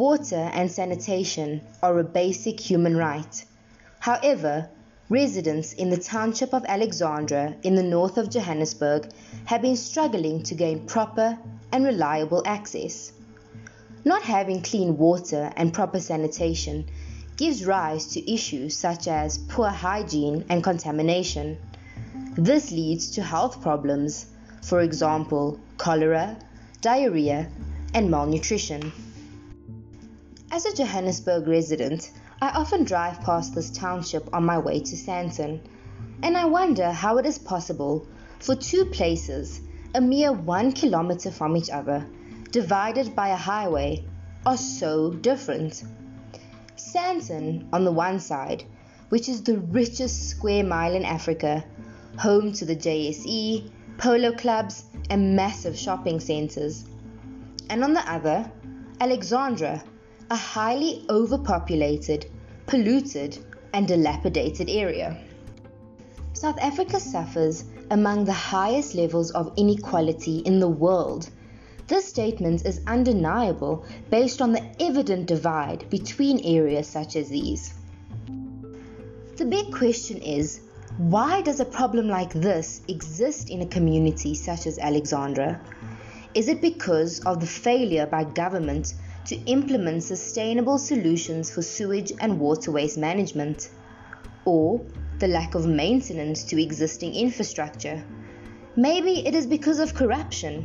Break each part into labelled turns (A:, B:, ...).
A: Water and sanitation are a basic human right. However, residents in the township of Alexandra in the north of Johannesburg have been struggling to gain proper and reliable access. Not having clean water and proper sanitation gives rise to issues such as poor hygiene and contamination. This leads to health problems, for example, cholera, diarrhea, and malnutrition. As a Johannesburg resident, I often drive past this township on my way to Sandton, and I wonder how it is possible for two places, a mere one kilometer from each other, divided by a highway, are so different. Sandton, on the one side, which is the richest square mile in Africa, home to the JSE, polo clubs, and massive shopping centres. And on the other, Alexandra, a highly overpopulated, polluted, and dilapidated area. South Africa suffers among the highest levels of inequality in the world. This statement is undeniable based on the evident divide between areas such as these. The big question is why does a problem like this exist in a community such as Alexandra? Is it because of the failure by government to implement sustainable solutions for sewage and water waste management, or the lack of maintenance to existing infrastructure. Maybe it is because of corruption.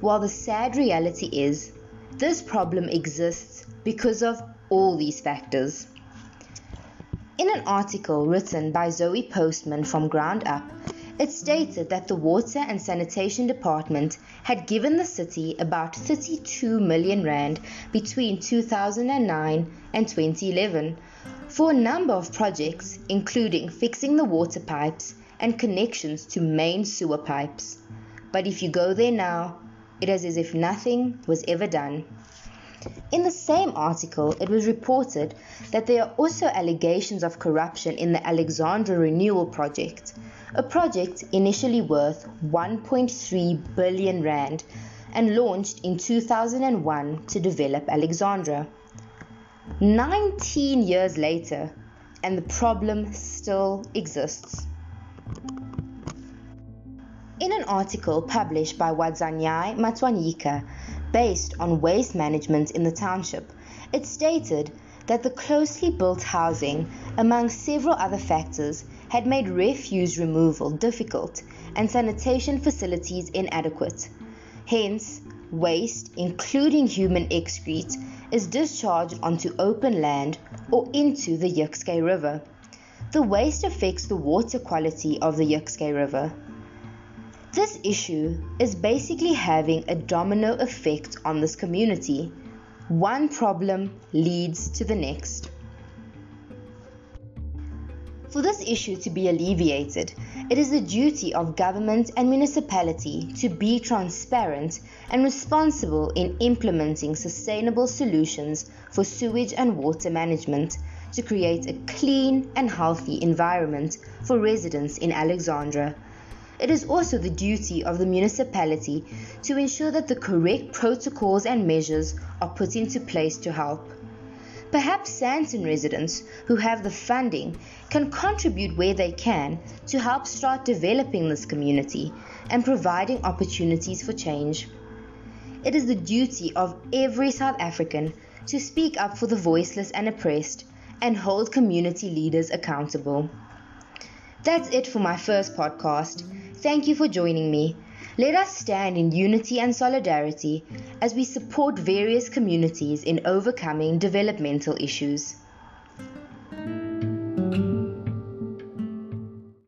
A: While the sad reality is, this problem exists because of all these factors. In an article written by Zoe Postman from Ground Up, it stated that the Water and Sanitation Department had given the city about 32 million rand between 2009 and 2011 for a number of projects, including fixing the water pipes and connections to main sewer pipes. But if you go there now, it is as if nothing was ever done. In the same article, it was reported that there are also allegations of corruption in the Alexandra Renewal Project, a project initially worth 1.3 billion rand and launched in 2001 to develop Alexandra. 19 years later, and the problem still exists. In an article published by Wadzanyai Matwanyika, based on waste management in the township, it stated that the closely built housing, among several other factors, had made refuse removal difficult and sanitation facilities inadequate. Hence, waste, including human excrete, is discharged onto open land or into the Jukskei River. The waste affects the water quality of the Jukskei River. This issue is basically having a domino effect on this community. One problem leads to the next. For this issue to be alleviated, it is the duty of government and municipality to be transparent and responsible in implementing sustainable solutions for sewage and water management to create a clean and healthy environment for residents in Alexandra. It is also the duty of the municipality to ensure that the correct protocols and measures are put into place to help. Perhaps Sandton residents who have the funding can contribute where they can to help start developing this community and providing opportunities for change. It is the duty of every South African to speak up for the voiceless and oppressed and hold community leaders accountable. That's it for my first podcast. Thank you for joining me. Let us stand in unity and solidarity as we support various communities in overcoming developmental issues.